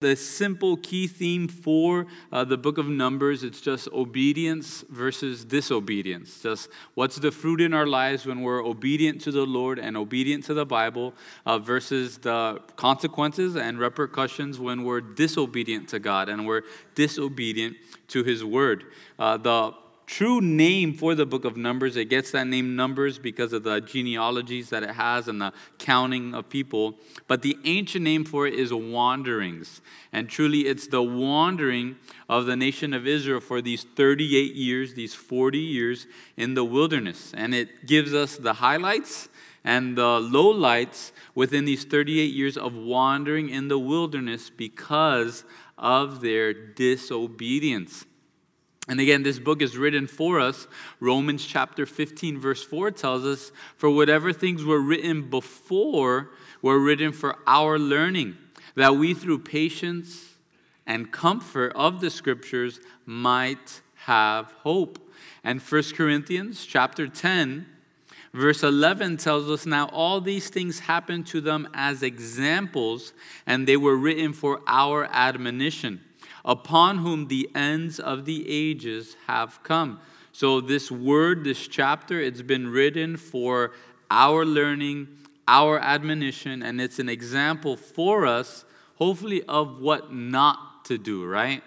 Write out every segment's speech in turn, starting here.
the simple key theme for uh, the book of Numbers. It's just obedience versus disobedience. Just what's the fruit in our lives when we're obedient to the Lord and obedient to the Bible uh, versus the consequences and repercussions when we're disobedient to God and we're disobedient to His word. Uh, the true name for the book of Numbers. It gets that name Numbers because of the genealogies that it has and the counting of people. But the ancient name for it is wanderings. And truly, it's the wandering of the nation of Israel for these 38 years, these 40 years in the wilderness. And it gives us the highlights and the lowlights within these 38 years of wandering in the wilderness because of their disobedience. And again, this book is written for us. Romans chapter 15, verse 4 tells us, For whatever things were written before were written for our learning, that we through patience and comfort of the scriptures might have hope. And 1 Corinthians chapter 10, verse 11 tells us, Now all these things happened to them as examples, and they were written for our admonition upon whom the ends of the ages have come. So, this word, this chapter, it's been written for our learning, our admonition, and it's an example for us, hopefully, of what not to do, right?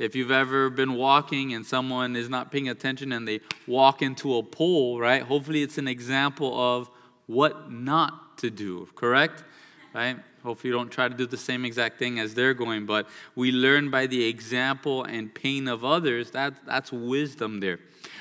If you've ever been walking and someone is not paying attention and they walk into a pole, right? Hopefully, it's an example of what not to do, correct? Right? Hopefully, you don't try to do the same exact thing as they're going, but we learn by the example and pain of others. That, that's wisdom there.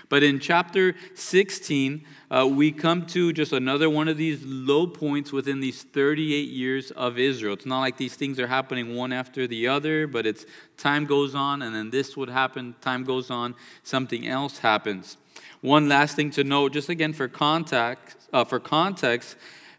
But in chapter 16, uh, we come to just another one of these low points within these 38 years of Israel. It's not like these things are happening one after the other, but it's time goes on, and then this would happen, time goes on, something else happens. One last thing to note, just again for context, uh, for context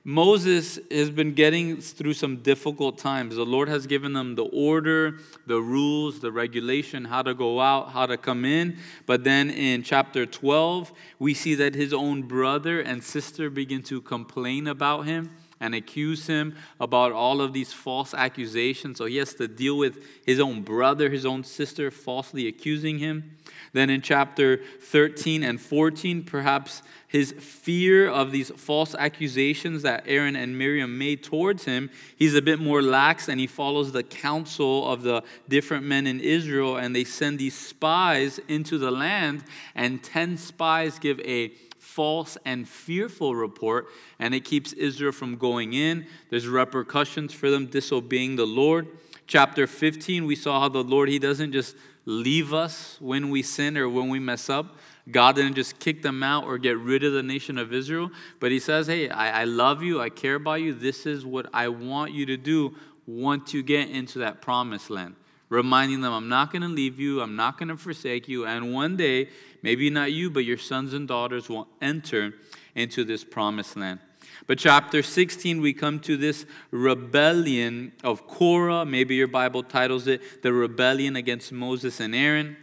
Moses has been getting through some difficult times. The Lord has given them the order, the rules, the regulation, how to go out, how to come in. But then in chapter 12, we see that his own brother and sister begin to complain about him and accuse him about all of these false accusations. So he has to deal with his own brother, his own sister falsely accusing him. Then in chapter 13 and 14, perhaps his fear of these false accusations that Aaron and Miriam made towards him, he's a bit more lax and he follows the counsel of the different men in Israel and they send these spies into the land and 10 spies give a false and fearful report and it keeps Israel from going in. There's repercussions for them disobeying the Lord. Chapter 15, we saw how the Lord, he doesn't just leave us when we sin or when we mess up. God didn't just kick them out or get rid of the nation of Israel, but He says, Hey, I, I love you, I care about you. This is what I want you to do once you get into that promised land. Reminding them, I'm not going to leave you, I'm not going to forsake you, and one day, maybe not you, but your sons and daughters will enter into this promised land. But chapter 16, we come to this rebellion of Korah. Maybe your Bible titles it the rebellion against Moses and Aaron.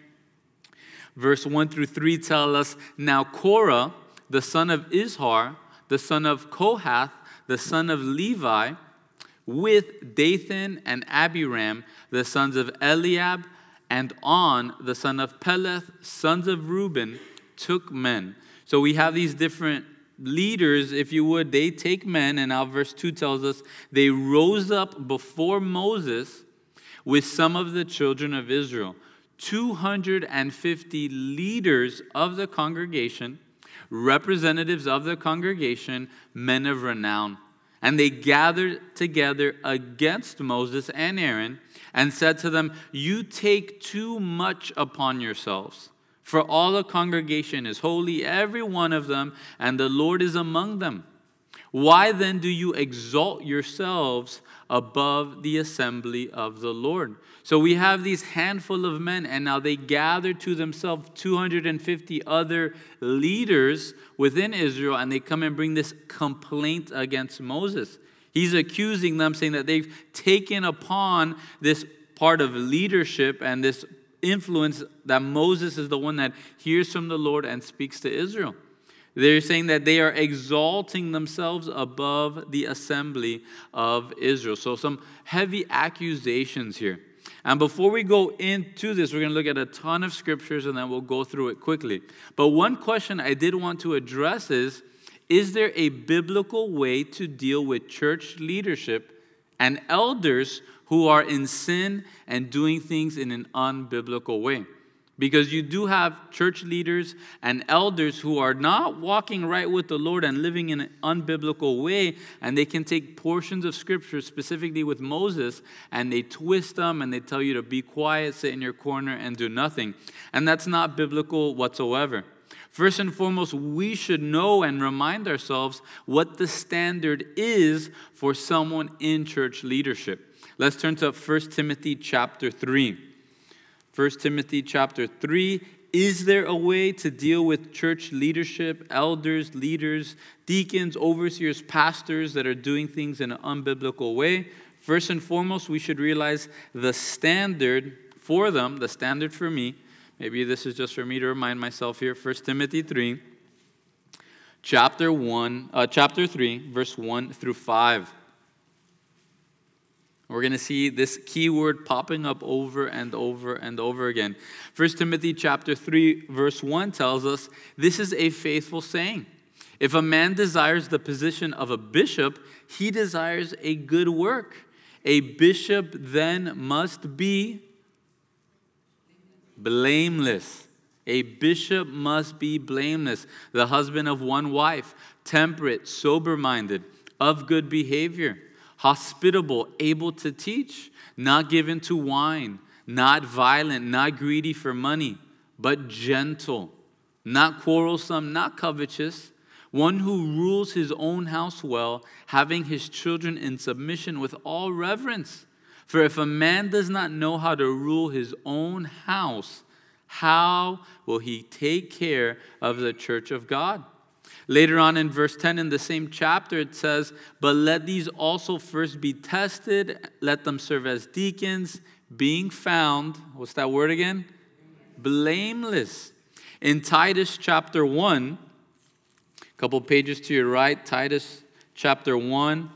Verse 1 through 3 tell us Now Korah, the son of Izhar, the son of Kohath, the son of Levi, with Dathan and Abiram, the sons of Eliab, and On, the son of Peleth, sons of Reuben, took men. So we have these different leaders, if you would, they take men, and now verse 2 tells us they rose up before Moses with some of the children of Israel. 250 leaders of the congregation, representatives of the congregation, men of renown. And they gathered together against Moses and Aaron and said to them, You take too much upon yourselves. For all the congregation is holy, every one of them, and the Lord is among them. Why then do you exalt yourselves above the assembly of the Lord? So we have these handful of men, and now they gather to themselves 250 other leaders within Israel, and they come and bring this complaint against Moses. He's accusing them, saying that they've taken upon this part of leadership and this influence that Moses is the one that hears from the Lord and speaks to Israel. They're saying that they are exalting themselves above the assembly of Israel. So, some heavy accusations here. And before we go into this, we're going to look at a ton of scriptures and then we'll go through it quickly. But one question I did want to address is Is there a biblical way to deal with church leadership and elders who are in sin and doing things in an unbiblical way? Because you do have church leaders and elders who are not walking right with the Lord and living in an unbiblical way, and they can take portions of scripture, specifically with Moses, and they twist them and they tell you to be quiet, sit in your corner, and do nothing. And that's not biblical whatsoever. First and foremost, we should know and remind ourselves what the standard is for someone in church leadership. Let's turn to 1 Timothy chapter 3. 1 Timothy chapter 3 is there a way to deal with church leadership, elders, leaders, deacons, overseers, pastors that are doing things in an unbiblical way? First and foremost, we should realize the standard for them, the standard for me. Maybe this is just for me to remind myself here. 1 Timothy 3, chapter 1, uh, chapter 3, verse 1 through 5. We're going to see this keyword popping up over and over and over again. 1 Timothy chapter 3 verse 1 tells us this is a faithful saying. If a man desires the position of a bishop, he desires a good work. A bishop then must be blameless. A bishop must be blameless, the husband of one wife, temperate, sober minded, of good behavior hospitable, able to teach, not given to wine, not violent, not greedy for money, but gentle, not quarrelsome, not covetous, one who rules his own house well, having his children in submission with all reverence. For if a man does not know how to rule his own house, how will he take care of the church of God? Later on in verse 10 in the same chapter, it says, But let these also first be tested, let them serve as deacons, being found, what's that word again? Blameless. In Titus chapter 1, a couple pages to your right, Titus chapter 1,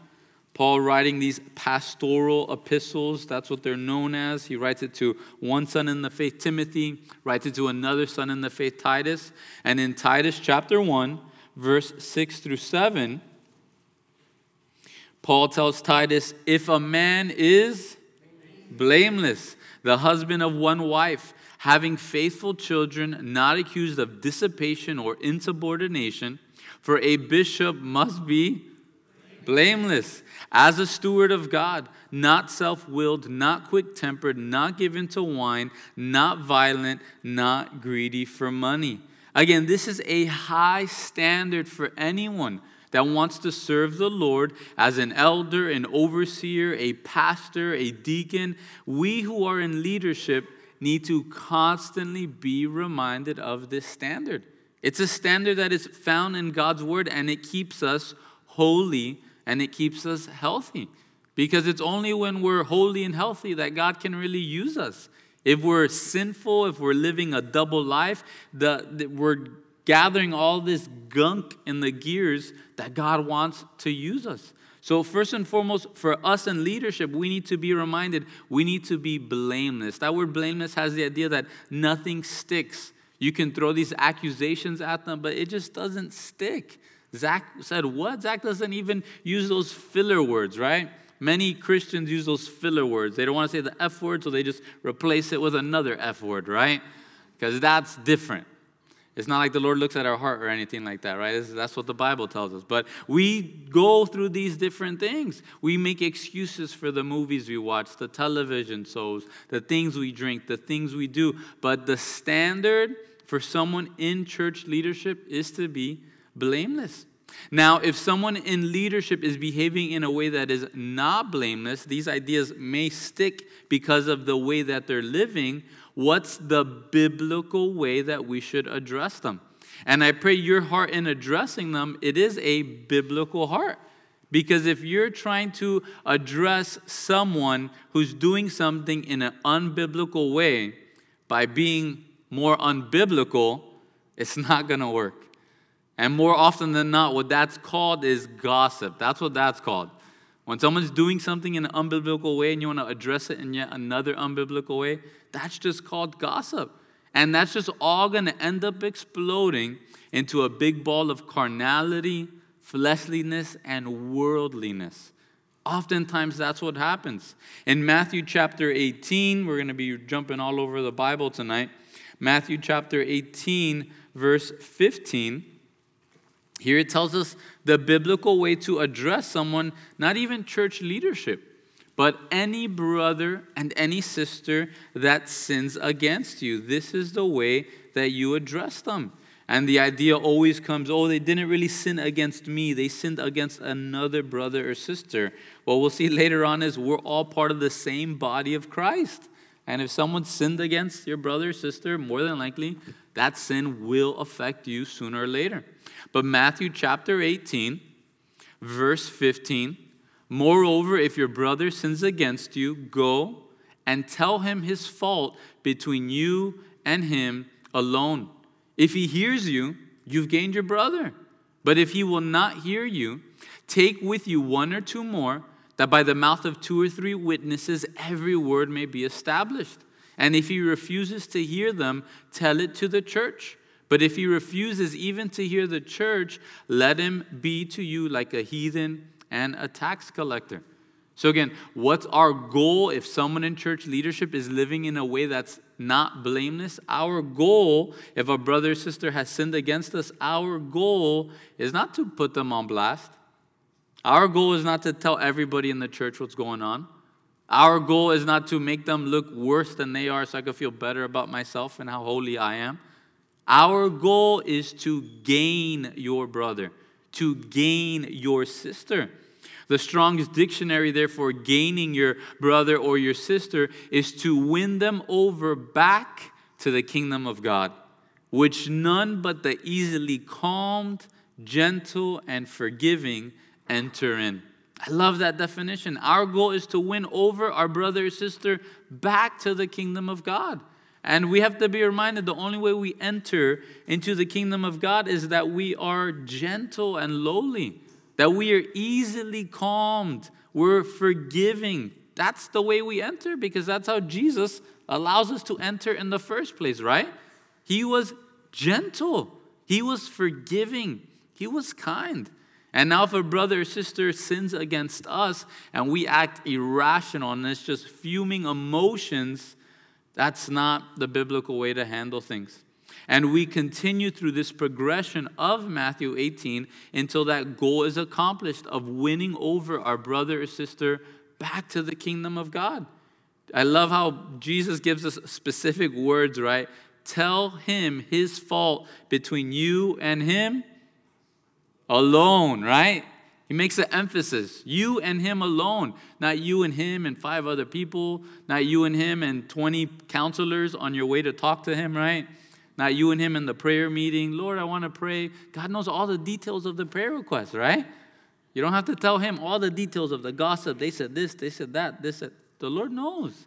Paul writing these pastoral epistles, that's what they're known as. He writes it to one son in the faith, Timothy, writes it to another son in the faith, Titus. And in Titus chapter 1, verse 6 through 7, Paul tells Titus, If a man is blameless, the husband of one wife, having faithful children, not accused of dissipation or insubordination, for a bishop must be blameless, as a steward of God, not self willed, not quick tempered, not given to wine, not violent, not greedy for money Again, this is a high standard for anyone that wants to serve the Lord as an elder, an overseer, a pastor, a deacon. We who are in leadership need to constantly be reminded of this standard. It's a standard that is found in God's word and it keeps us holy and it keeps us healthy. Because it's only when we're holy and healthy that God can really use us. If we're sinful, if we're living a double life, the, the, we're gathering all this gunk in the gears that God wants to use us. So, first and foremost, for us in leadership, we need to be reminded we need to be blameless. That word blameless has the idea that nothing sticks. You can throw these accusations at them, but it just doesn't stick. Zach said, What? Zach doesn't even use those filler words, right? Many Christians use those filler words. They don't want to say the F word, so they just replace it with another F word, right? Because that's different. It's not like the Lord looks at our heart or anything like that, right? That's what the Bible tells us. But we go through these different things. We make excuses for the movies we watch, the television shows, the things we drink, the things we do. But the standard for someone in church leadership is to be blameless. Now, if someone in leadership is behaving in a way that is not blameless, these ideas may stick because of the way that they're living. What's the biblical way that we should address them? And I pray your heart in addressing them, it is a biblical heart. Because if you're trying to address someone who's doing something in an unbiblical way by being more unbiblical, it's not going to work. And more often than not, what that's called is gossip. That's what that's called. When someone's doing something in an unbiblical way and you want to address it in yet another unbiblical way, that's just called gossip. And that's just all going to end up exploding into a big ball of carnality, fleshliness, and worldliness. Oftentimes, that's what happens. In Matthew chapter 18, we're going to be jumping all over the Bible tonight. Matthew chapter 18, verse 15. Here it tells us the biblical way to address someone, not even church leadership, but any brother and any sister that sins against you. This is the way that you address them. And the idea always comes oh, they didn't really sin against me, they sinned against another brother or sister. What we'll see later on is we're all part of the same body of Christ. And if someone sinned against your brother or sister, more than likely that sin will affect you sooner or later. But Matthew chapter 18, verse 15 Moreover, if your brother sins against you, go and tell him his fault between you and him alone. If he hears you, you've gained your brother. But if he will not hear you, take with you one or two more, that by the mouth of two or three witnesses every word may be established. And if he refuses to hear them, tell it to the church. But if he refuses even to hear the church, let him be to you like a heathen and a tax collector. So, again, what's our goal if someone in church leadership is living in a way that's not blameless? Our goal, if a brother or sister has sinned against us, our goal is not to put them on blast. Our goal is not to tell everybody in the church what's going on. Our goal is not to make them look worse than they are so I can feel better about myself and how holy I am. Our goal is to gain your brother, to gain your sister. The Strong's dictionary, therefore, gaining your brother or your sister is to win them over back to the kingdom of God, which none but the easily calmed, gentle, and forgiving enter in. I love that definition. Our goal is to win over our brother or sister back to the kingdom of God. And we have to be reminded the only way we enter into the kingdom of God is that we are gentle and lowly that we are easily calmed, we're forgiving. That's the way we enter because that's how Jesus allows us to enter in the first place, right? He was gentle, he was forgiving, he was kind. And now, if a brother or sister sins against us and we act irrational and it's just fuming emotions, that's not the biblical way to handle things. And we continue through this progression of Matthew 18 until that goal is accomplished of winning over our brother or sister back to the kingdom of God. I love how Jesus gives us specific words, right? Tell him his fault between you and him alone, right? He makes an emphasis. You and him alone, not you and him and five other people, not you and him and 20 counselors on your way to talk to him, right? Not you and him in the prayer meeting. Lord, I want to pray. God knows all the details of the prayer request, right? You don't have to tell him all the details of the gossip. They said this, they said that, this, said. The Lord knows.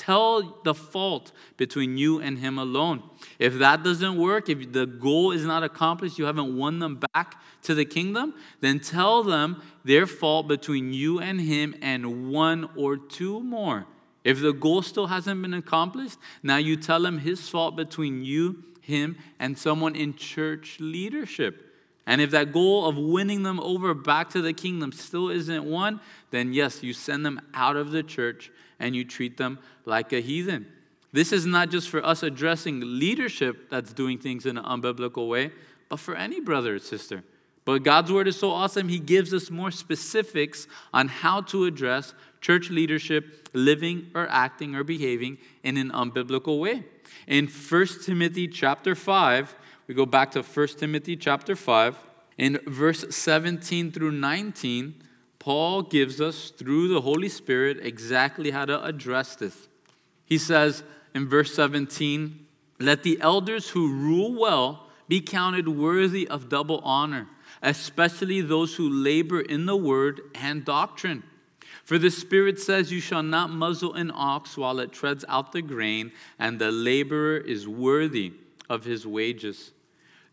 Tell the fault between you and him alone. If that doesn't work, if the goal is not accomplished, you haven't won them back to the kingdom, then tell them their fault between you and him and one or two more. If the goal still hasn't been accomplished, now you tell him his fault between you, him, and someone in church leadership. And if that goal of winning them over back to the kingdom still isn't won, then yes, you send them out of the church and you treat them like a heathen. This is not just for us addressing leadership that's doing things in an unbiblical way, but for any brother or sister. But God's word is so awesome, He gives us more specifics on how to address church leadership living or acting or behaving in an unbiblical way. In 1 Timothy chapter 5, we go back to 1 Timothy chapter 5, in verse 17 through 19, Paul gives us, through the Holy Spirit, exactly how to address this. He says in verse 17, Let the elders who rule well be counted worthy of double honor, especially those who labor in the word and doctrine. For the Spirit says, You shall not muzzle an ox while it treads out the grain, and the laborer is worthy of his wages.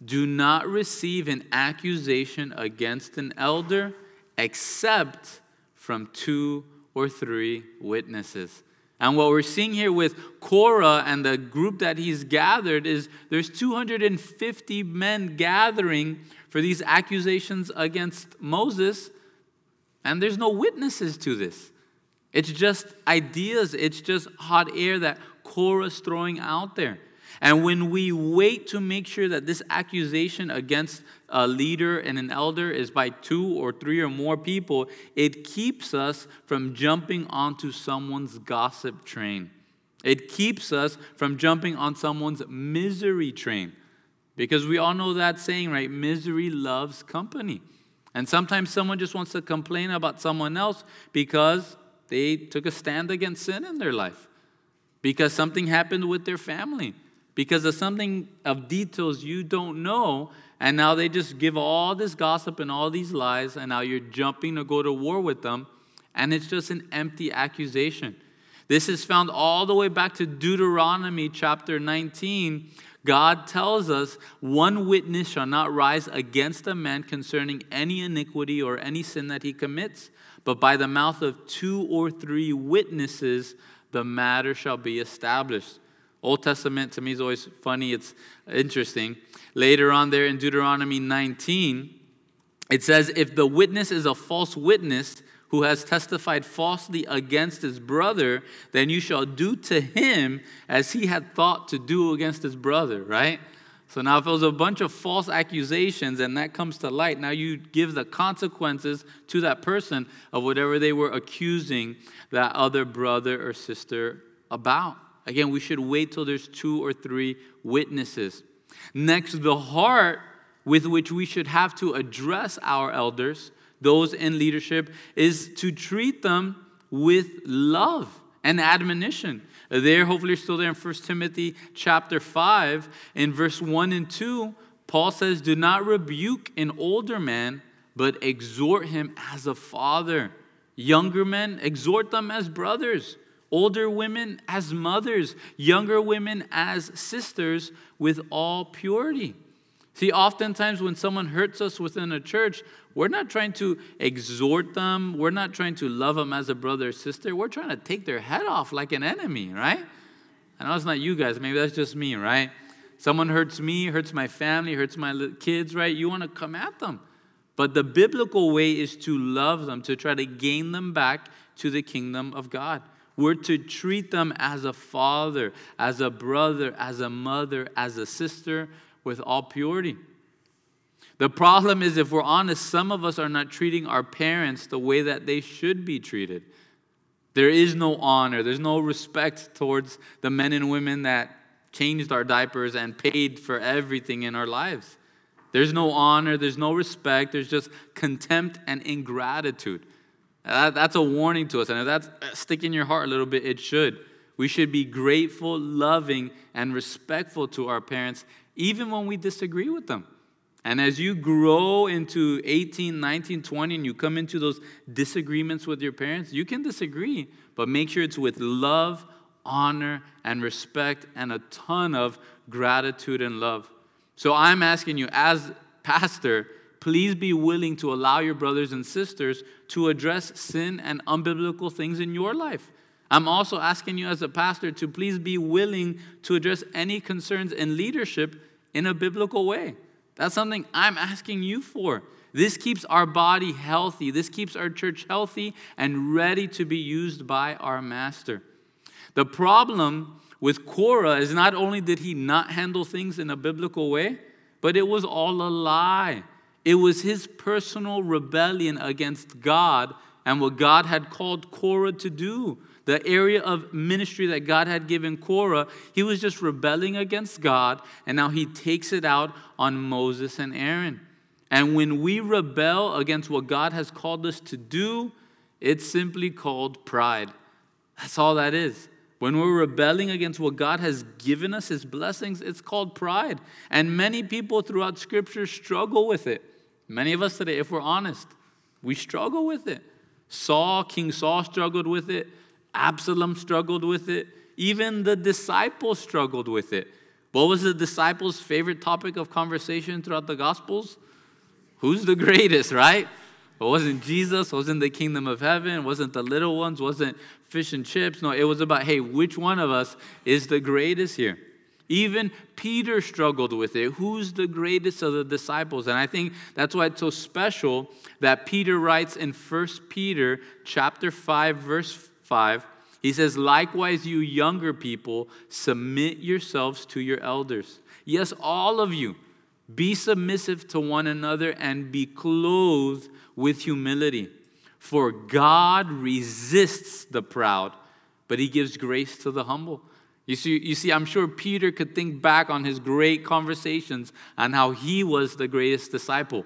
Do not receive an accusation against an elder except from two or three witnesses. And what we're seeing here with Korah and the group that he's gathered is there's 250 men gathering for these accusations against Moses, and there's no witnesses to this. It's just ideas, it's just hot air that Korah's throwing out there. And when we wait to make sure that this accusation against a leader and an elder is by two or three or more people, it keeps us from jumping onto someone's gossip train. It keeps us from jumping on someone's misery train. Because we all know that saying, right? Misery loves company. And sometimes someone just wants to complain about someone else because they took a stand against sin in their life, because something happened with their family because of something of details you don't know. And now they just give all this gossip and all these lies, and now you're jumping to go to war with them, and it's just an empty accusation. This is found all the way back to Deuteronomy chapter 19. God tells us, One witness shall not rise against a man concerning any iniquity or any sin that he commits, but by the mouth of two or three witnesses the matter shall be established. Old Testament to me is always funny, it's interesting. Later on, there in Deuteronomy 19, it says, If the witness is a false witness who has testified falsely against his brother, then you shall do to him as he had thought to do against his brother, right? So now, if it was a bunch of false accusations and that comes to light, now you give the consequences to that person of whatever they were accusing that other brother or sister about. Again, we should wait till there's two or three witnesses. Next, the heart with which we should have to address our elders, those in leadership, is to treat them with love and admonition. There, hopefully, you're still there in 1 Timothy chapter 5, in verse 1 and 2, Paul says, Do not rebuke an older man, but exhort him as a father. Younger men, exhort them as brothers older women as mothers, younger women as sisters with all purity. See, oftentimes when someone hurts us within a church, we're not trying to exhort them, we're not trying to love them as a brother or sister, we're trying to take their head off like an enemy, right? I know it's not you guys, maybe that's just me, right? Someone hurts me, hurts my family, hurts my kids, right? You want to come at them. But the biblical way is to love them, to try to gain them back to the kingdom of God. We're to treat them as a father, as a brother, as a mother, as a sister with all purity. The problem is, if we're honest, some of us are not treating our parents the way that they should be treated. There is no honor, there's no respect towards the men and women that changed our diapers and paid for everything in our lives. There's no honor, there's no respect, there's just contempt and ingratitude. That, that's a warning to us. And if that's uh, sticking your heart a little bit, it should. We should be grateful, loving, and respectful to our parents, even when we disagree with them. And as you grow into 18, 19, 20, and you come into those disagreements with your parents, you can disagree, but make sure it's with love, honor, and respect, and a ton of gratitude and love. So I'm asking you, as pastor, please be willing to allow your brothers and sisters to address sin and unbiblical things in your life. I'm also asking you as a pastor to please be willing to address any concerns in leadership in a biblical way. That's something I'm asking you for. This keeps our body healthy. This keeps our church healthy and ready to be used by our master. The problem with Korah is not only did he not handle things in a biblical way, but it was all a lie. It was his personal rebellion against God and what God had called Korah to do. The area of ministry that God had given Korah, he was just rebelling against God, and now he takes it out on Moses and Aaron. And when we rebel against what God has called us to do, it's simply called pride. That's all that is. When we're rebelling against what God has given us, His blessings, it's called pride. And many people throughout Scripture struggle with it. Many of us today, if we're honest, we struggle with it. Saul, King Saul struggled with it. Absalom struggled with it. Even the disciples struggled with it. What was the disciples' favorite topic of conversation throughout the Gospels? Who's the greatest, right? It wasn't Jesus, wasn't the kingdom of heaven, It wasn't the little ones, wasn't fish and chips. No, it was about, hey, which one of us is the greatest here? Even Peter struggled with it. Who's the greatest of the disciples? And I think that's why it's so special that Peter writes in 1 Peter chapter 5 verse 5. He says, "Likewise you younger people, submit yourselves to your elders." Yes, all of you, be submissive to one another and be clothed with humility. For God resists the proud, but he gives grace to the humble. You see, you see, I'm sure Peter could think back on his great conversations and how he was the greatest disciple.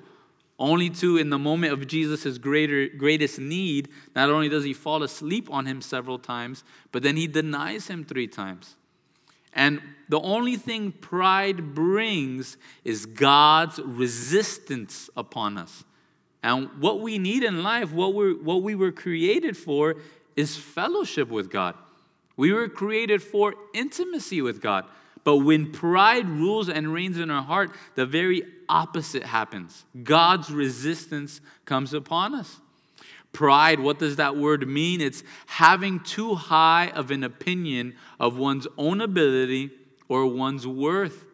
Only to, in the moment of Jesus' greater, greatest need, not only does he fall asleep on him several times, but then he denies him three times. And the only thing pride brings is God's resistance upon us. And what we need in life, what, we what we were created for, is fellowship with God. We were created for intimacy with God. But when pride rules and reigns in our heart, the very opposite happens. God's resistance comes upon us. Pride, what does that word mean? It's having too high of an opinion of one's own ability or one's worth.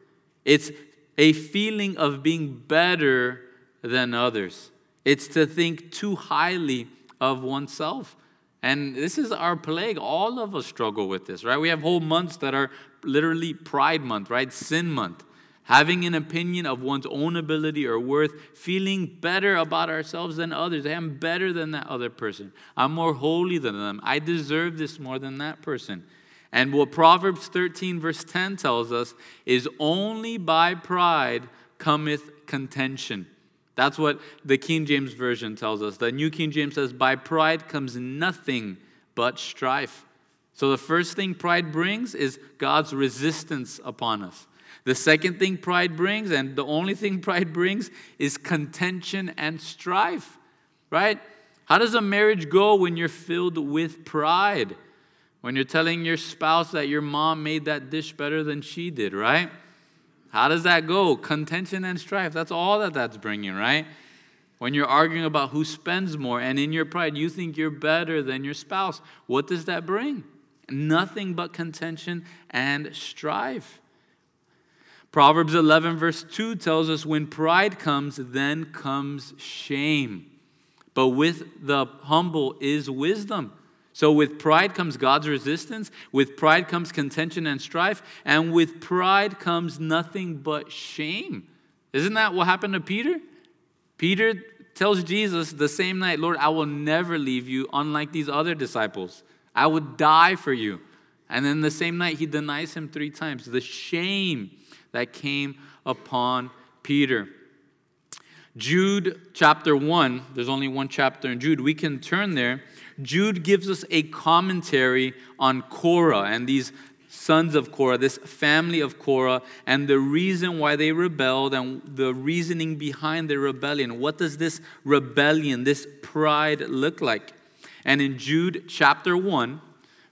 It's a feeling of being better than others. It's to think too highly of oneself. And this is our plague. All of us struggle with this, right? We have whole months that are literally Pride Month, right? Sin Month. Having an opinion of one's own ability or worth, feeling better about ourselves than others. I'm better than that other person. I'm more holy than them. I deserve this more than that person. And what Proverbs 13, verse 10 tells us is only by pride cometh contention. That's what the King James Version tells us. The New King James says, By pride comes nothing but strife. So the first thing pride brings is God's resistance upon us. The second thing pride brings, and the only thing pride brings, is contention and strife, right? How does a marriage go when you're filled with pride? When you're telling your spouse that your mom made that dish better than she did, right? How does that go? Contention and strife. That's all that that's bringing, right? When you're arguing about who spends more and in your pride you think you're better than your spouse, what does that bring? Nothing but contention and strife. Proverbs 11, verse 2 tells us when pride comes, then comes shame. But with the humble is wisdom. So, with pride comes God's resistance, with pride comes contention and strife, and with pride comes nothing but shame. Isn't that what happened to Peter? Peter tells Jesus the same night, Lord, I will never leave you, unlike these other disciples. I would die for you. And then the same night, he denies him three times. The shame that came upon Peter. Jude chapter 1, there's only one chapter in Jude. We can turn there Jude gives us a commentary on Korah and these sons of Korah, this family of Korah, and the reason why they rebelled and the reasoning behind their rebellion. What does this rebellion, this pride look like? And in Jude chapter 1,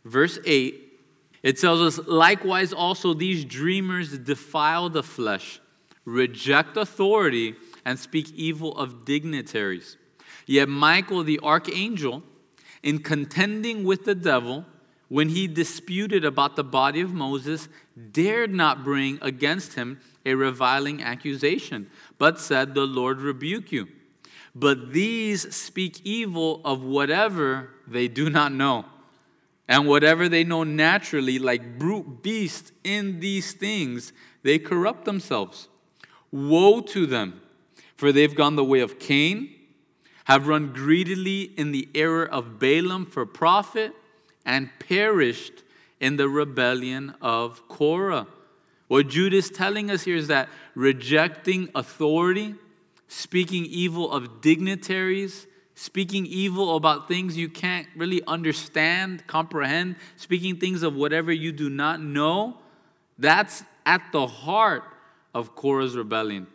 verse 8, it tells us, likewise, also these dreamers defile the flesh, reject authority, and speak evil of dignitaries. Yet Michael the archangel, in contending with the devil when he disputed about the body of Moses, dared not bring against him a reviling accusation, but said, The Lord rebuke you. But these speak evil of whatever they do not know. And whatever they know naturally, like brute beasts in these things, they corrupt themselves. Woe to them, for they've gone the way of Cain have run greedily in the error of Balaam for profit, and perished in the rebellion of Korah. What Jude is telling us here is that rejecting authority, speaking evil of dignitaries, speaking evil about things you can't really understand, comprehend, speaking things of whatever you do not know, that's at the heart of Korah's rebellion.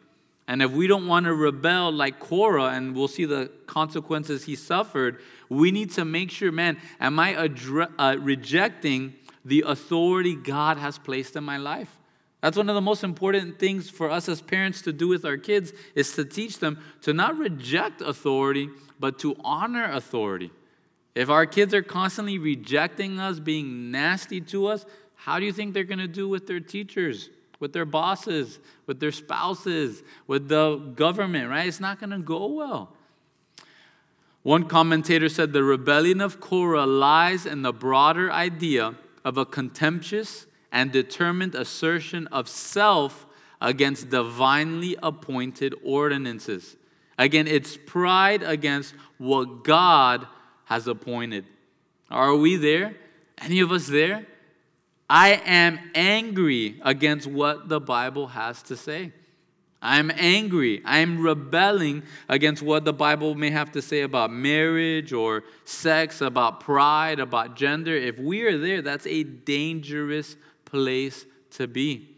And if we don't want to rebel like Korah, and we'll see the consequences he suffered, we need to make sure, man, am I adre- uh, rejecting the authority God has placed in my life? That's one of the most important things for us as parents to do with our kids is to teach them to not reject authority, but to honor authority. If our kids are constantly rejecting us, being nasty to us, how do you think they're going to do with their teachers, with their bosses, with their spouses, with the government, right? It's not going to go well. One commentator said the rebellion of Korah lies in the broader idea of a contemptuous and determined assertion of self against divinely appointed ordinances. Again, it's pride against what God has appointed. Are we there? Any of us there? I am angry against what the Bible has to say. I'm angry. I'm rebelling against what the Bible may have to say about marriage or sex, about pride, about gender. If we are there, that's a dangerous place to be.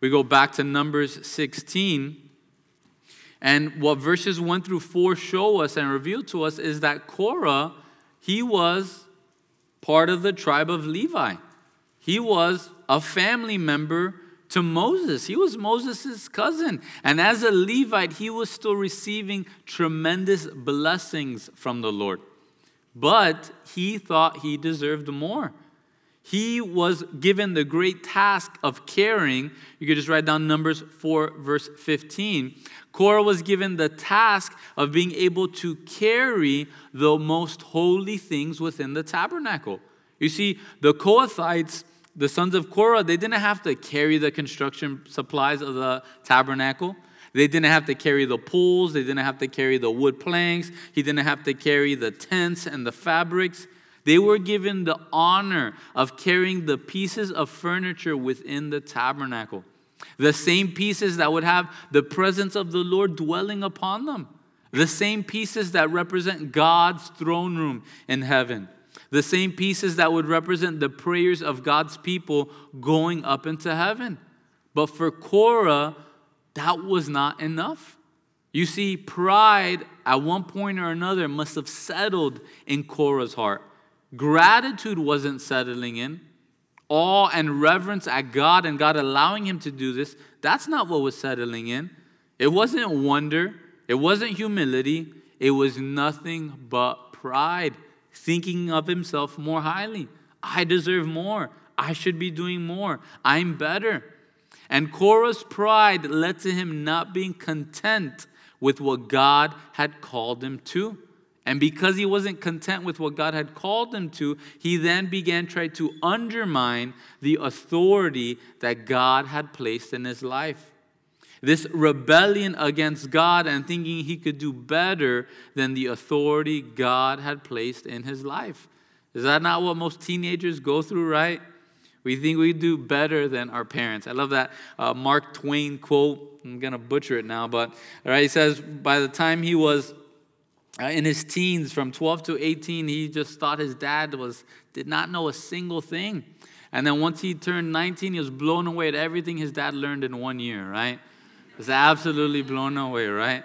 We go back to Numbers 16. And what verses 1 through 4 show us and reveal to us is that Korah, he was part of the tribe of Levi. He was a family member to Moses. He was Moses' cousin. And as a Levite, he was still receiving tremendous blessings from the Lord. But he thought he deserved more. He was given the great task of caring. You could just write down Numbers 4, verse 15. Korah was given the task of being able to carry the most holy things within the tabernacle. You see, the Kohathites the sons of Korah, they didn't have to carry the construction supplies of the tabernacle. They didn't have to carry the poles. They didn't have to carry the wood planks. He didn't have to carry the tents and the fabrics. They were given the honor of carrying the pieces of furniture within the tabernacle. The same pieces that would have the presence of the Lord dwelling upon them. The same pieces that represent God's throne room in heaven the same pieces that would represent the prayers of God's people going up into heaven. But for Korah, that was not enough. You see, pride at one point or another must have settled in Korah's heart. Gratitude wasn't settling in. Awe and reverence at God and God allowing him to do this, that's not what was settling in. It wasn't wonder, it wasn't humility, it was nothing but pride thinking of himself more highly. I deserve more. I should be doing more. I'm better. And Korah's pride led to him not being content with what God had called him to. And because he wasn't content with what God had called him to, he then began trying to undermine the authority that God had placed in his life. This rebellion against God and thinking he could do better than the authority God had placed in his life. Is that not what most teenagers go through, right? We think we do better than our parents. I love that uh, Mark Twain quote. I'm going to butcher it now, but all right, he says, by the time he was uh, in his teens, from 12 to 18, he just thought his dad was did not know a single thing. And then once he turned 19, he was blown away at everything his dad learned in one year, right? Was absolutely blown away, right?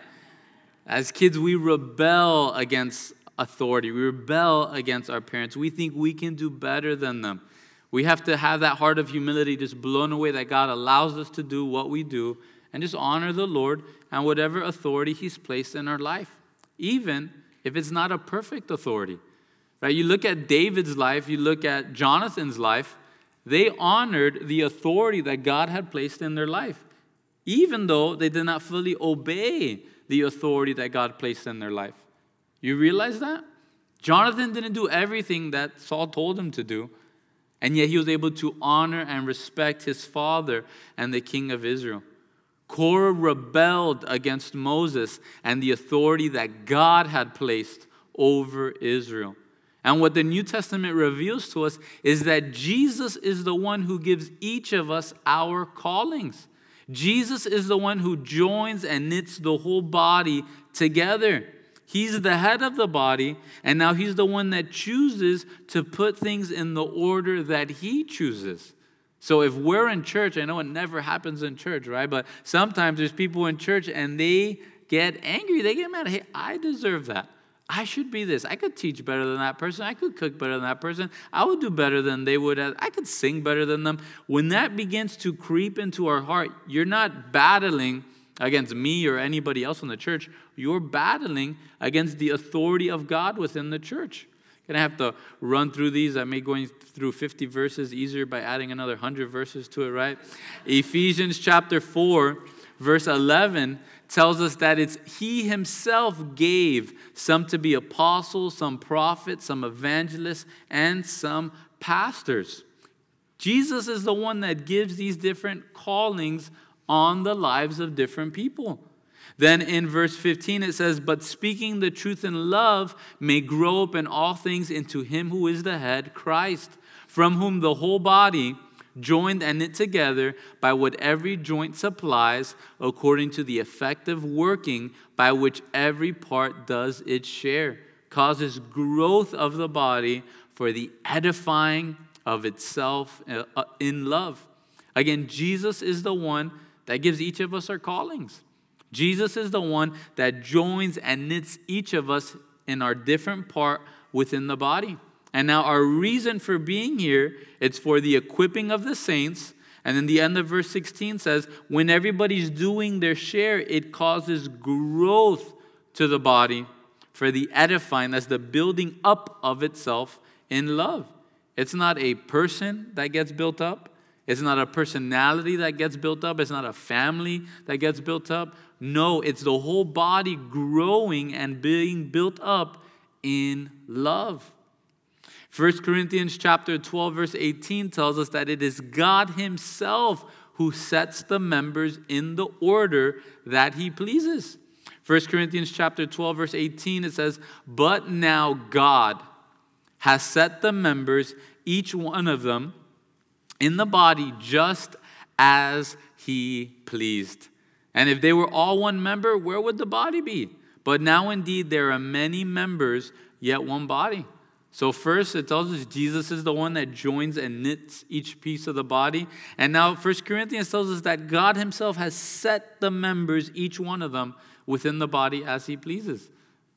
As kids, we rebel against authority. We rebel against our parents. We think we can do better than them. We have to have that heart of humility just blown away that God allows us to do what we do and just honor the Lord and whatever authority He's placed in our life, even if it's not a perfect authority. Right? You look at David's life, you look at Jonathan's life, they honored the authority that God had placed in their life even though they did not fully obey the authority that God placed in their life. You realize that? Jonathan didn't do everything that Saul told him to do, and yet he was able to honor and respect his father and the king of Israel. Korah rebelled against Moses and the authority that God had placed over Israel. And what the New Testament reveals to us is that Jesus is the one who gives each of us our callings. Jesus is the one who joins and knits the whole body together. He's the head of the body, and now he's the one that chooses to put things in the order that he chooses. So if we're in church, I know it never happens in church, right? But sometimes there's people in church and they get angry, they get mad. Hey, I deserve that. I should be this. I could teach better than that person. I could cook better than that person. I would do better than they would. I could sing better than them. When that begins to creep into our heart, you're not battling against me or anybody else in the church. You're battling against the authority of God within the church. Gonna have to run through these. I may going through 50 verses easier by adding another 100 verses to it, right? Ephesians chapter 4, verse 11 tells us that it's He Himself gave some to be apostles, some prophets, some evangelists, and some pastors. Jesus is the one that gives these different callings on the lives of different people. Then in verse 15 it says, But speaking the truth in love may grow up in all things into Him who is the head, Christ, from whom the whole body joined and knit together by what every joint supplies, according to the effective working by which every part does its share, causes growth of the body for the edifying of itself uh, uh, in love. Again, Jesus is the one that gives each of us our callings. Jesus is the one that joins and knits each of us in our different part within the body. And now our reason for being here, it's for the equipping of the saints. And then the end of verse 16 says, when everybody's doing their share, it causes growth to the body for the edifying, that's the building up of itself in love. It's not a person that gets built up. It's not a personality that gets built up. It's not a family that gets built up. No, it's the whole body growing and being built up in love. 1 Corinthians chapter 12 verse 18 tells us that it is God himself who sets the members in the order that he pleases. 1 Corinthians chapter 12 verse 18 it says, "But now God has set the members each one of them in the body just as he pleased." And if they were all one member, where would the body be? But now indeed there are many members, yet one body. So, first, it tells us Jesus is the one that joins and knits each piece of the body. And now, First Corinthians tells us that God Himself has set the members, each one of them, within the body as He pleases.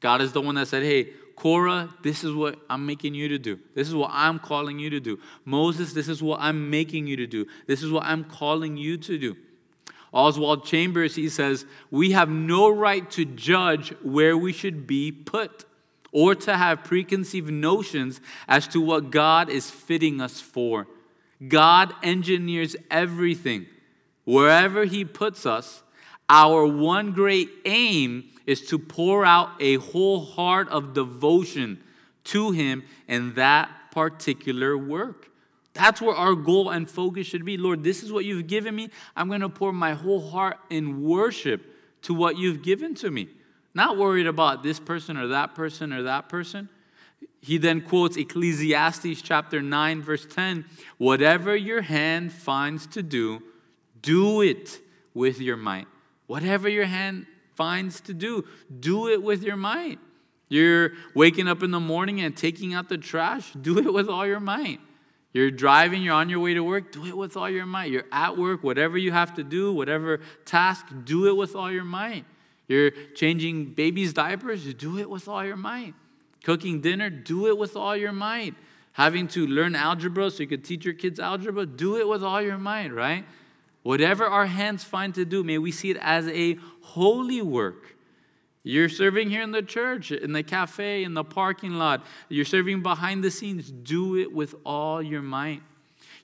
God is the one that said, Hey, Korah, this is what I'm making you to do. This is what I'm calling you to do. Moses, this is what I'm making you to do. This is what I'm calling you to do. Oswald Chambers, he says, We have no right to judge where we should be put or to have preconceived notions as to what God is fitting us for. God engineers everything. Wherever He puts us, our one great aim is to pour out a whole heart of devotion to Him in that particular work. That's where our goal and focus should be. Lord, this is what you've given me. I'm going to pour my whole heart in worship to what you've given to me. Not worried about this person or that person or that person. He then quotes Ecclesiastes chapter 9, verse 10 Whatever your hand finds to do, do it with your might. Whatever your hand finds to do, do it with your might. You're waking up in the morning and taking out the trash, do it with all your might. You're driving, you're on your way to work, do it with all your might. You're at work, whatever you have to do, whatever task, do it with all your might. You're changing babies' diapers, you do it with all your might. Cooking dinner, do it with all your might. Having to learn algebra so you could teach your kids algebra, do it with all your might, right? Whatever our hands find to do, may we see it as a holy work. You're serving here in the church, in the cafe, in the parking lot. You're serving behind the scenes. Do it with all your might.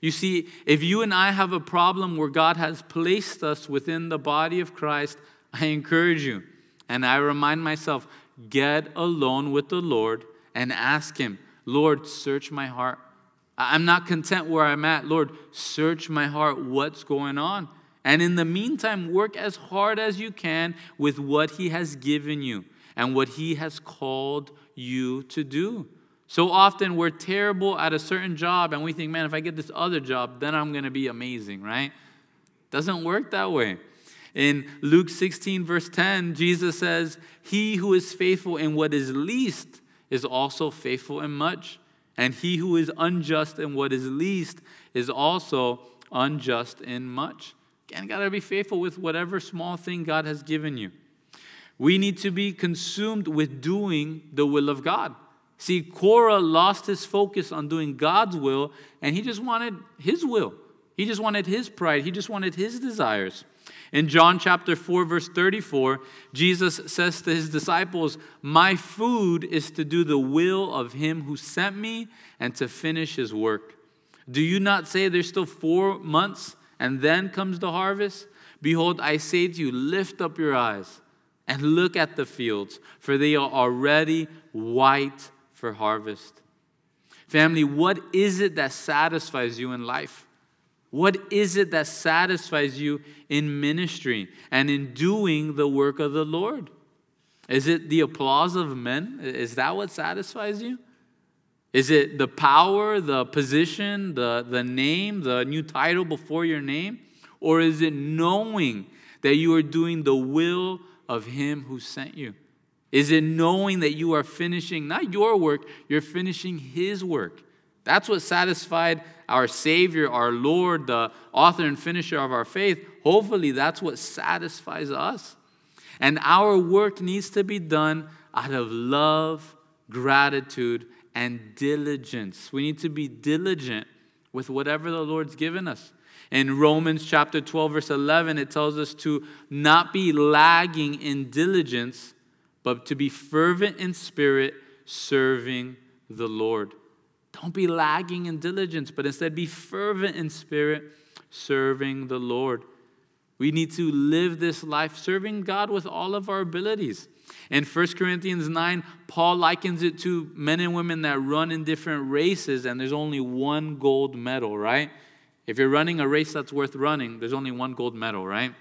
You see, if you and I have a problem where God has placed us within the body of Christ, I encourage you and I remind myself get alone with the Lord and ask Him, Lord, search my heart. I'm not content where I'm at. Lord, search my heart. What's going on? And in the meantime, work as hard as you can with what He has given you and what He has called you to do. So often we're terrible at a certain job and we think, man, if I get this other job, then I'm going to be amazing, right? Doesn't work that way. In Luke 16, verse 10, Jesus says, He who is faithful in what is least is also faithful in much. And he who is unjust in what is least is also unjust in much. Again, got to be faithful with whatever small thing God has given you. We need to be consumed with doing the will of God. See, Korah lost his focus on doing God's will, and he just wanted his will. He just wanted his pride. He just wanted his desires. In John chapter 4, verse 34, Jesus says to his disciples, My food is to do the will of him who sent me and to finish his work. Do you not say there's still four months and then comes the harvest? Behold, I say to you, lift up your eyes and look at the fields, for they are already white for harvest. Family, what is it that satisfies you in life? What is it that satisfies you in ministry and in doing the work of the Lord? Is it the applause of men? Is that what satisfies you? Is it the power, the position, the, the name, the new title before your name? Or is it knowing that you are doing the will of Him who sent you? Is it knowing that you are finishing not your work, you're finishing His work? That's what satisfied our Savior, our Lord, the author and finisher of our faith. Hopefully, that's what satisfies us. And our work needs to be done out of love, gratitude, and diligence. We need to be diligent with whatever the Lord's given us. In Romans chapter 12, verse 11, it tells us to not be lagging in diligence, but to be fervent in spirit, serving the Lord. Don't be lagging in diligence, but instead be fervent in spirit, serving the Lord. We need to live this life serving God with all of our abilities. In 1 Corinthians 9, Paul likens it to men and women that run in different races, and there's only one gold medal, right? If you're running a race that's worth running, there's only one gold medal, right?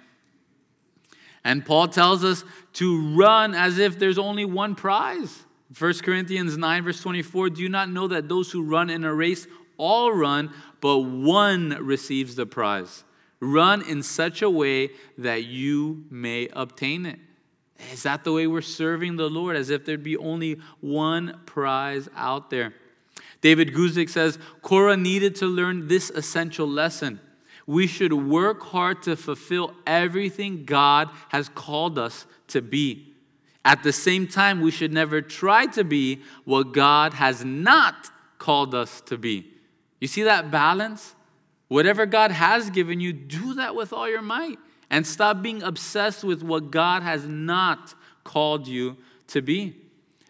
And Paul tells us to run as if there's only one prize. 1 Corinthians 9, verse 24 Do you not know that those who run in a race all run, but one receives the prize? Run in such a way that you may obtain it. Is that the way we're serving the Lord? As if there'd be only one prize out there. David Guzik says Korah needed to learn this essential lesson. We should work hard to fulfill everything God has called us to be. At the same time, we should never try to be what God has not called us to be. You see that balance? Whatever God has given you, do that with all your might and stop being obsessed with what God has not called you to be.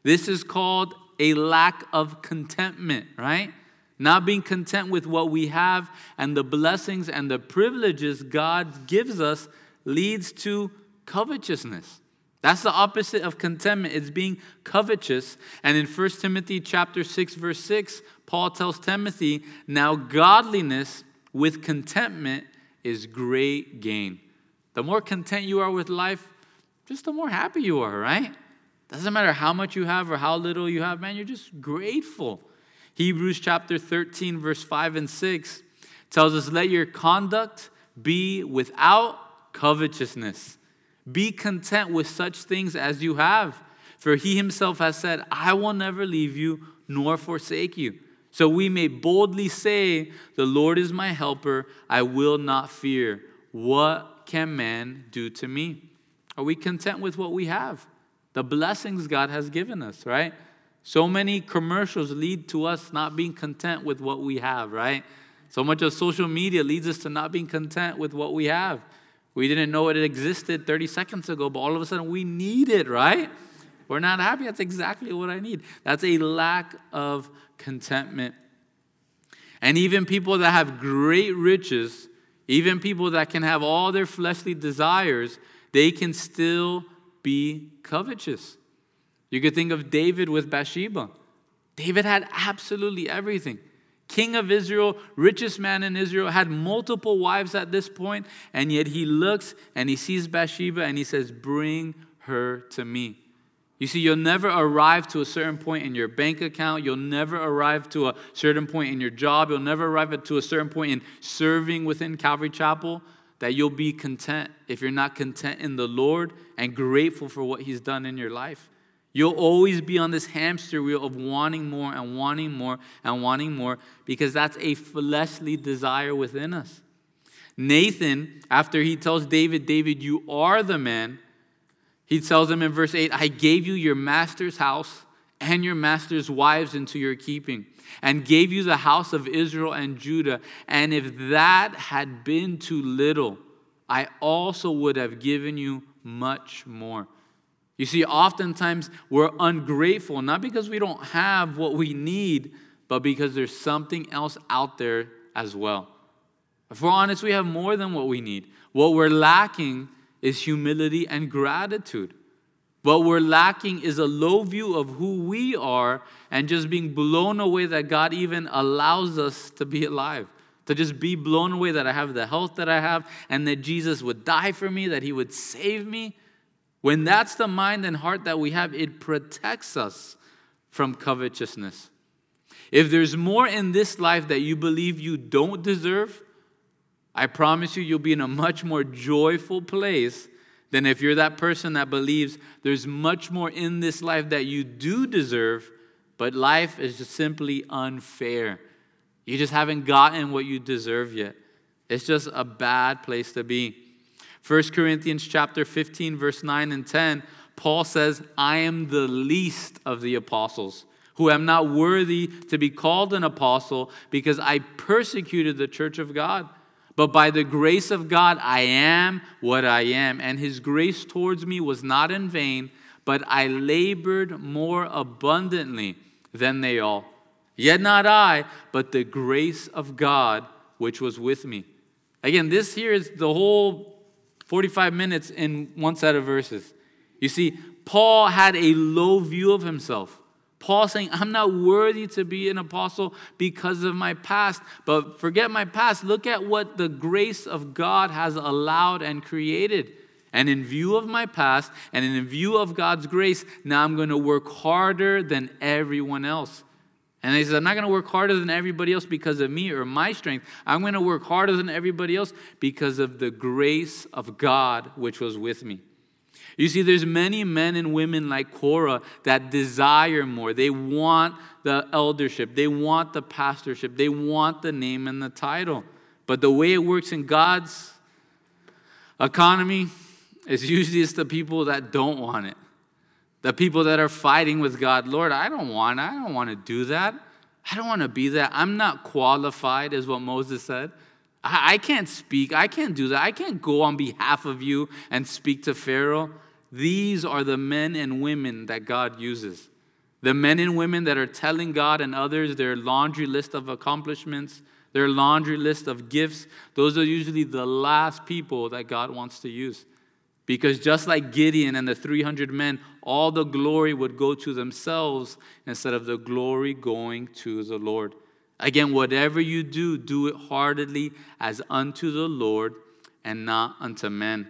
This is called a lack of contentment, right? Not being content with what we have and the blessings and the privileges God gives us leads to covetousness. That's the opposite of contentment. It's being covetous. And in 1 Timothy chapter 6 verse 6, Paul tells Timothy, "Now godliness with contentment is great gain." The more content you are with life, just the more happy you are, right? Doesn't matter how much you have or how little you have, man, you're just grateful. Hebrews chapter 13, verse 5 and 6 tells us, Let your conduct be without covetousness. Be content with such things as you have. For he himself has said, I will never leave you nor forsake you. So we may boldly say, The Lord is my helper. I will not fear. What can man do to me? Are we content with what we have? The blessings God has given us, right? So many commercials lead to us not being content with what we have, right? So much of social media leads us to not being content with what we have. We didn't know it existed 30 seconds ago, but all of a sudden we need it, right? We're not happy. That's exactly what I need. That's a lack of contentment. And even people that have great riches even people that can have all their fleshly desires, they can still be covetous. You could think of David with Bathsheba. David had absolutely everything. King of Israel, richest man in Israel, had multiple wives at this point, and yet he looks and he sees Bathsheba and he says, Bring her to me. You see, you'll never arrive to a certain point in your bank account. You'll never arrive to a certain point in your job. You'll never arrive to a certain point in serving within Calvary Chapel that you'll be content if you're not content in the Lord and grateful for what He's done in your life. You'll always be on this hamster wheel of wanting more and wanting more and wanting more because that's a fleshly desire within us. Nathan, after he tells David, David, you are the man He tells him in verse 8, I gave you your master's house and your master's wives into your keeping, and gave you the house of Israel and Judah. And if that had been too little, I also would have given you much more. You see, oftentimes we're ungrateful, not because we don't have what we need, but because there's something else out there as well. If we're honest, we have more than what we need. What we're lacking is humility and gratitude. What we're lacking is a low view of who we are and just being blown away that God even allows us to be alive. To just be blown away that I have the health that I have and that Jesus would die for me, that He would save me. When that's the mind and heart that we have, it protects us from covetousness. If there's more in this life that you believe you don't deserve, I promise you, you'll be in a much more joyful place than if you're that person that believes there's much more in this life that you do deserve, but life is just simply unfair. You just haven't gotten what you deserve yet. It's just a bad place to be. 1 Corinthians chapter 15 verse 9 and 10, Paul says, "I am the least of the apostles, who am not worthy to be called an apostle because I persecuted the church of God." But by the grace of God, I am what I am. And his grace towards me was not in vain, but I labored more abundantly than they all. Yet not I, but the grace of God which was with me. Again, this here is the whole 45 minutes in one set of verses. You see, Paul had a low view of himself. Paul saying, I'm not worthy to be an apostle because of my past. But forget my past. Look at what the grace of God has allowed and created. And in view of my past and in view of God's grace, now I'm going to work harder than everyone else. And he says, I'm not going to work harder than everybody else because of me or my strength. I'm going to work harder than everybody else because of the grace of God which was with me. You see, there's many men and women like Korah that desire more. They want the eldership, they want the pastorship, they want the name and the title. But the way it works in God's economy is usually it's the people that don't want it. The people that are fighting with God, Lord, I don't want, I don't want to do that. I don't want to be that. I'm not qualified, is what Moses said. I, I can't speak. I can't do that. I can't go on behalf of you and speak to Pharaoh. These are the men and women that God uses. The men and women that are telling God and others their laundry list of accomplishments, their laundry list of gifts, those are usually the last people that God wants to use. Because just like Gideon and the 300 men, all the glory would go to themselves instead of the glory going to the Lord. Again, whatever you do, do it heartedly as unto the Lord and not unto men.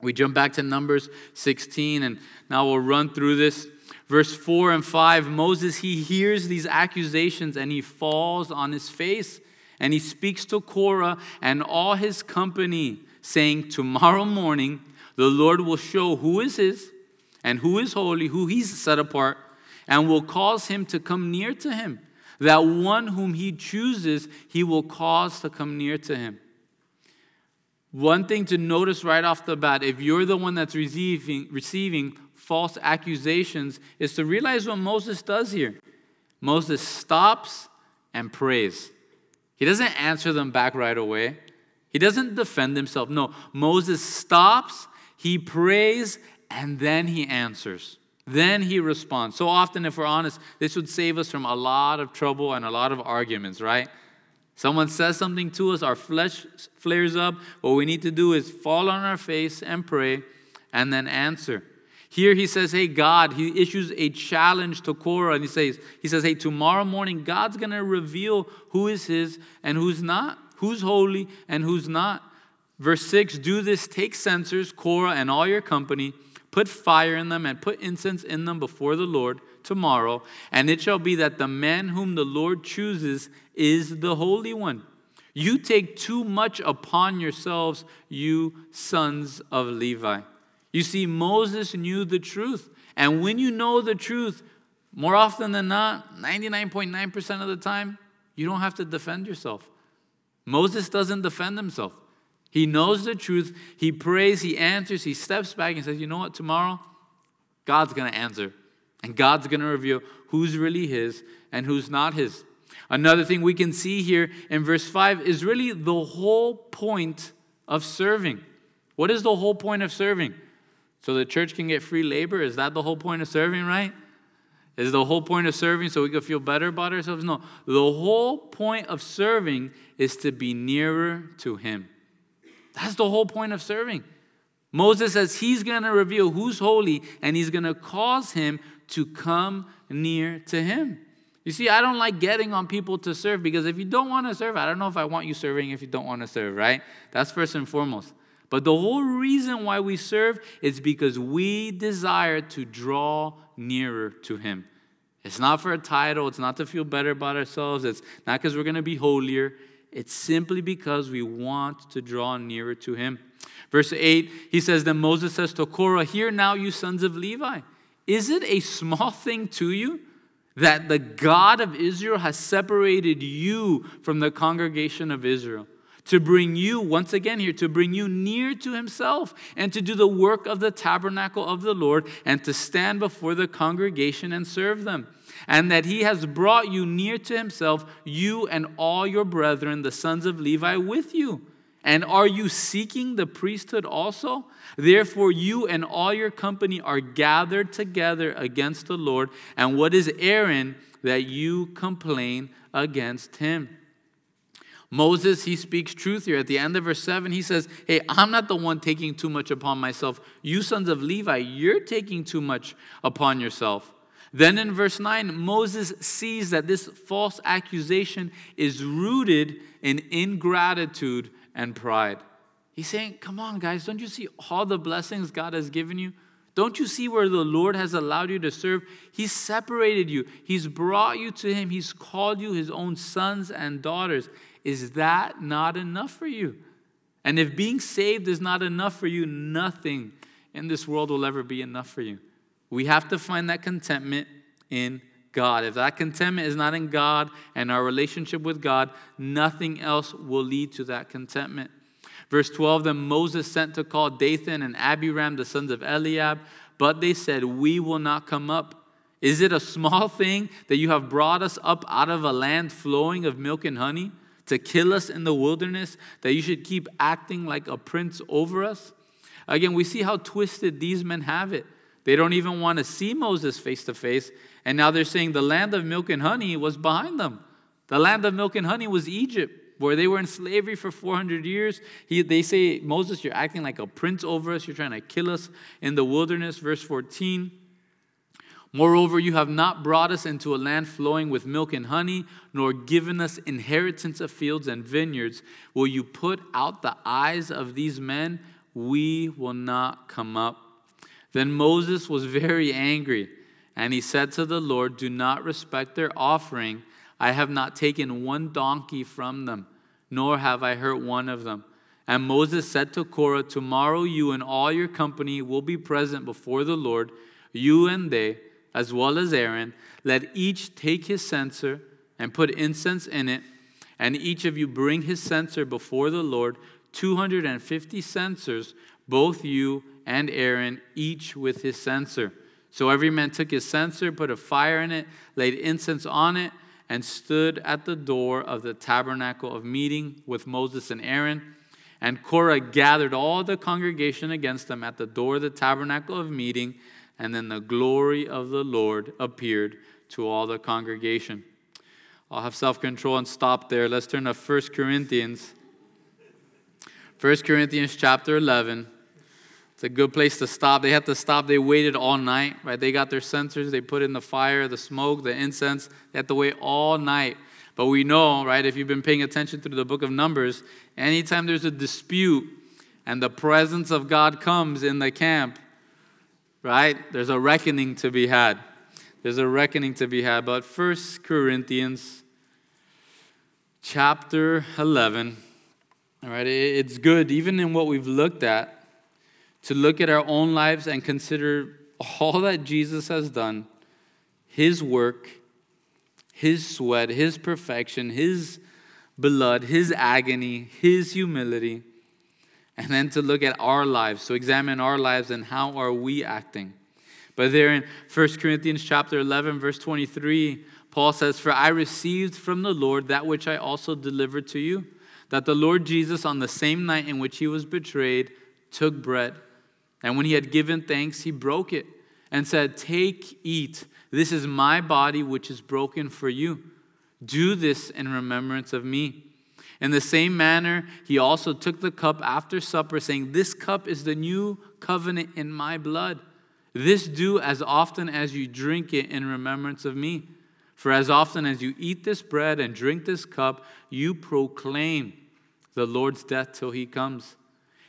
We jump back to Numbers 16, and now we'll run through this. Verse 4 and 5 Moses, he hears these accusations and he falls on his face and he speaks to Korah and all his company, saying, Tomorrow morning the Lord will show who is his and who is holy, who he's set apart, and will cause him to come near to him. That one whom he chooses, he will cause to come near to him. One thing to notice right off the bat, if you're the one that's receiving, receiving false accusations, is to realize what Moses does here. Moses stops and prays. He doesn't answer them back right away. He doesn't defend himself. No, Moses stops, he prays, and then he answers. Then he responds. So often, if we're honest, this would save us from a lot of trouble and a lot of arguments, right? Someone says something to us, our flesh flares up. What we need to do is fall on our face and pray and then answer. Here he says, Hey, God, he issues a challenge to Korah and he says, he says, Hey, tomorrow morning, God's gonna reveal who is his and who's not, who's holy and who's not. Verse 6 Do this, take censers, Korah, and all your company, put fire in them, and put incense in them before the Lord tomorrow. And it shall be that the man whom the Lord chooses is the Holy One. You take too much upon yourselves, you sons of Levi. You see, Moses knew the truth. And when you know the truth, more often than not, 99.9% of the time, you don't have to defend yourself. Moses doesn't defend himself. He knows the truth. He prays, he answers, he steps back and says, You know what? Tomorrow, God's going to answer. And God's going to reveal who's really his and who's not his. Another thing we can see here in verse 5 is really the whole point of serving. What is the whole point of serving? So the church can get free labor? Is that the whole point of serving, right? Is the whole point of serving so we can feel better about ourselves? No. The whole point of serving is to be nearer to Him. That's the whole point of serving. Moses says he's going to reveal who's holy and he's going to cause him to come near to him. You see, I don't like getting on people to serve because if you don't want to serve, I don't know if I want you serving if you don't want to serve, right? That's first and foremost. But the whole reason why we serve is because we desire to draw nearer to Him. It's not for a title, it's not to feel better about ourselves, it's not because we're going to be holier. It's simply because we want to draw nearer to Him. Verse 8, he says, Then Moses says to Korah, Hear now, you sons of Levi, is it a small thing to you? that the God of Israel has separated you from the congregation of Israel to bring you, once again here, to bring you near to himself and to do the work of the tabernacle of the Lord and to stand before the congregation and serve them. And that he has brought you near to himself, you and all your brethren, the sons of Levi, with you. And are you seeking the priesthood also? Therefore, you and all your company are gathered together against the Lord. And what is Aaron that you complain against him? Moses, he speaks truth here. At the end of verse 7, he says, Hey, I'm not the one taking too much upon myself. You sons of Levi, you're taking too much upon yourself. Then in verse 9, Moses sees that this false accusation is rooted in ingratitude and pride. He's saying, Come on, guys, don't you see all the blessings God has given you? Don't you see where the Lord has allowed you to serve? He's separated you, He's brought you to Him, He's called you His own sons and daughters. Is that not enough for you? And if being saved is not enough for you, nothing in this world will ever be enough for you. We have to find that contentment in God. If that contentment is not in God and our relationship with God, nothing else will lead to that contentment. Verse 12 Then Moses sent to call Dathan and Abiram, the sons of Eliab, but they said, We will not come up. Is it a small thing that you have brought us up out of a land flowing of milk and honey to kill us in the wilderness, that you should keep acting like a prince over us? Again, we see how twisted these men have it. They don't even want to see Moses face to face. And now they're saying the land of milk and honey was behind them. The land of milk and honey was Egypt, where they were in slavery for 400 years. He, they say, Moses, you're acting like a prince over us. You're trying to kill us in the wilderness. Verse 14. Moreover, you have not brought us into a land flowing with milk and honey, nor given us inheritance of fields and vineyards. Will you put out the eyes of these men? We will not come up. Then Moses was very angry. And he said to the Lord, Do not respect their offering. I have not taken one donkey from them, nor have I hurt one of them. And Moses said to Korah, Tomorrow you and all your company will be present before the Lord, you and they, as well as Aaron. Let each take his censer and put incense in it, and each of you bring his censer before the Lord, 250 censers, both you and Aaron, each with his censer. So every man took his censer, put a fire in it, laid incense on it, and stood at the door of the tabernacle of meeting with Moses and Aaron. And Korah gathered all the congregation against them at the door of the tabernacle of meeting, and then the glory of the Lord appeared to all the congregation. I'll have self control and stop there. Let's turn to 1 Corinthians. 1 Corinthians chapter 11. It's a good place to stop. They had to stop. They waited all night, right? They got their censers, they put in the fire, the smoke, the incense. They had to wait all night. But we know, right, if you've been paying attention through the book of Numbers, anytime there's a dispute and the presence of God comes in the camp, right, there's a reckoning to be had. There's a reckoning to be had. But First Corinthians chapter 11, all right, it's good, even in what we've looked at to look at our own lives and consider all that Jesus has done his work, his sweat, his perfection, his blood, his agony, his humility. and then to look at our lives, to examine our lives and how are we acting. But there in 1 Corinthians chapter 11 verse 23, Paul says, "For I received from the Lord that which I also delivered to you, that the Lord Jesus on the same night in which he was betrayed took bread, and when he had given thanks, he broke it and said, "Take, eat. This is my body which is broken for you. Do this in remembrance of me." In the same manner, he also took the cup after supper, saying, This cup is the new covenant in my blood. This do as often as you drink it in remembrance of me. For as often as you eat this bread and drink this cup, you proclaim the Lord's death till he comes.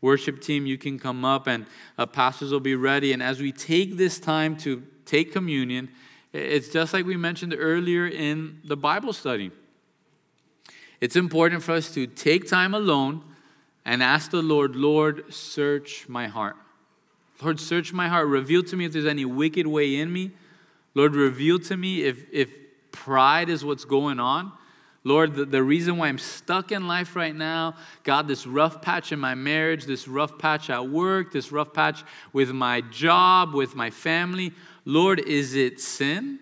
Worship team, you can come up and uh, pastors will be ready. And as we take this time to take communion, it's just like we mentioned earlier in the Bible study. It's important for us to take time alone and ask the Lord, Lord, search my heart. Lord, search my heart. Reveal to me if there's any wicked way in me. Lord, reveal to me if, if pride is what's going on. Lord, the, the reason why I'm stuck in life right now, God, this rough patch in my marriage, this rough patch at work, this rough patch with my job, with my family, Lord, is it sin?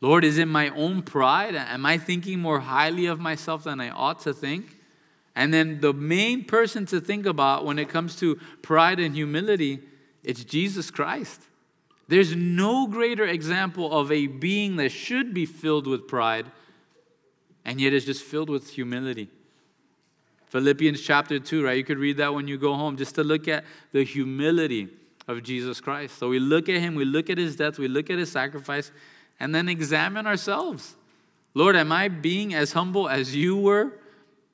Lord, is it my own pride? Am I thinking more highly of myself than I ought to think? And then the main person to think about when it comes to pride and humility it's Jesus Christ. There's no greater example of a being that should be filled with pride and yet is just filled with humility. Philippians chapter 2, right? You could read that when you go home just to look at the humility of Jesus Christ. So we look at him, we look at his death, we look at his sacrifice, and then examine ourselves. Lord, am I being as humble as you were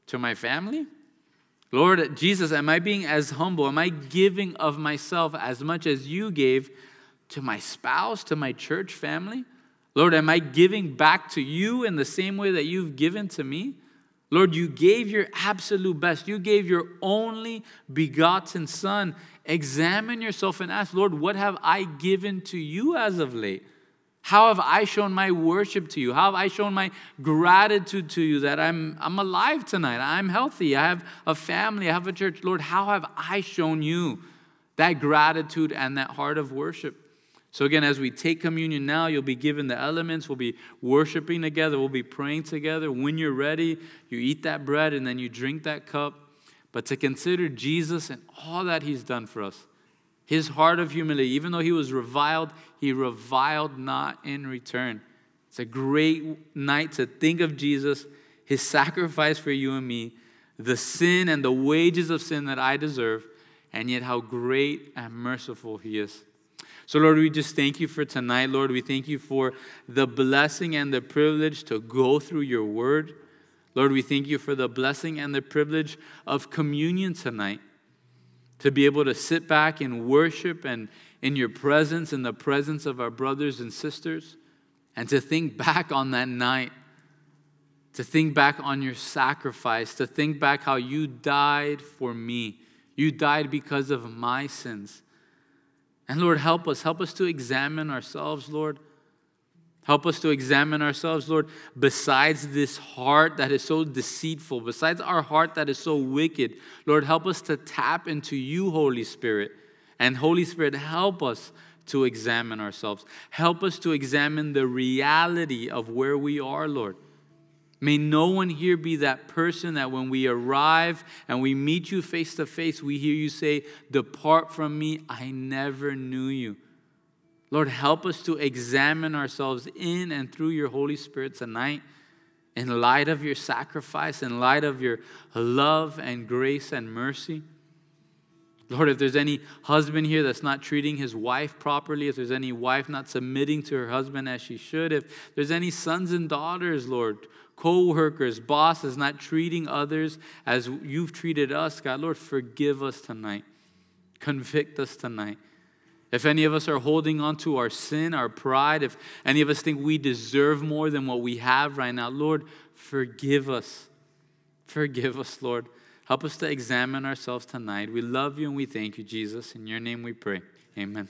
to my family? Lord Jesus, am I being as humble? Am I giving of myself as much as you gave to my spouse, to my church family? Lord, am I giving back to you in the same way that you've given to me? Lord, you gave your absolute best. You gave your only begotten Son. Examine yourself and ask, Lord, what have I given to you as of late? How have I shown my worship to you? How have I shown my gratitude to you that I'm, I'm alive tonight? I'm healthy. I have a family. I have a church. Lord, how have I shown you that gratitude and that heart of worship? So, again, as we take communion now, you'll be given the elements. We'll be worshiping together. We'll be praying together. When you're ready, you eat that bread and then you drink that cup. But to consider Jesus and all that he's done for us. His heart of humility, even though he was reviled, he reviled not in return. It's a great night to think of Jesus, his sacrifice for you and me, the sin and the wages of sin that I deserve, and yet how great and merciful he is. So, Lord, we just thank you for tonight, Lord. We thank you for the blessing and the privilege to go through your word. Lord, we thank you for the blessing and the privilege of communion tonight to be able to sit back and worship and in your presence, in the presence of our brothers and sisters, and to think back on that night, to think back on your sacrifice, to think back how you died for me. You died because of my sins. And Lord, help us. Help us to examine ourselves, Lord. Help us to examine ourselves, Lord, besides this heart that is so deceitful, besides our heart that is so wicked. Lord, help us to tap into you, Holy Spirit. And Holy Spirit, help us to examine ourselves. Help us to examine the reality of where we are, Lord. May no one here be that person that when we arrive and we meet you face to face, we hear you say, Depart from me, I never knew you. Lord, help us to examine ourselves in and through your Holy Spirit tonight in light of your sacrifice, in light of your love and grace and mercy. Lord, if there's any husband here that's not treating his wife properly, if there's any wife not submitting to her husband as she should, if there's any sons and daughters, Lord, co workers, bosses not treating others as you've treated us, God, Lord, forgive us tonight. Convict us tonight. If any of us are holding on to our sin, our pride, if any of us think we deserve more than what we have right now, Lord, forgive us. Forgive us, Lord. Help us to examine ourselves tonight. We love you and we thank you, Jesus. In your name we pray. Amen.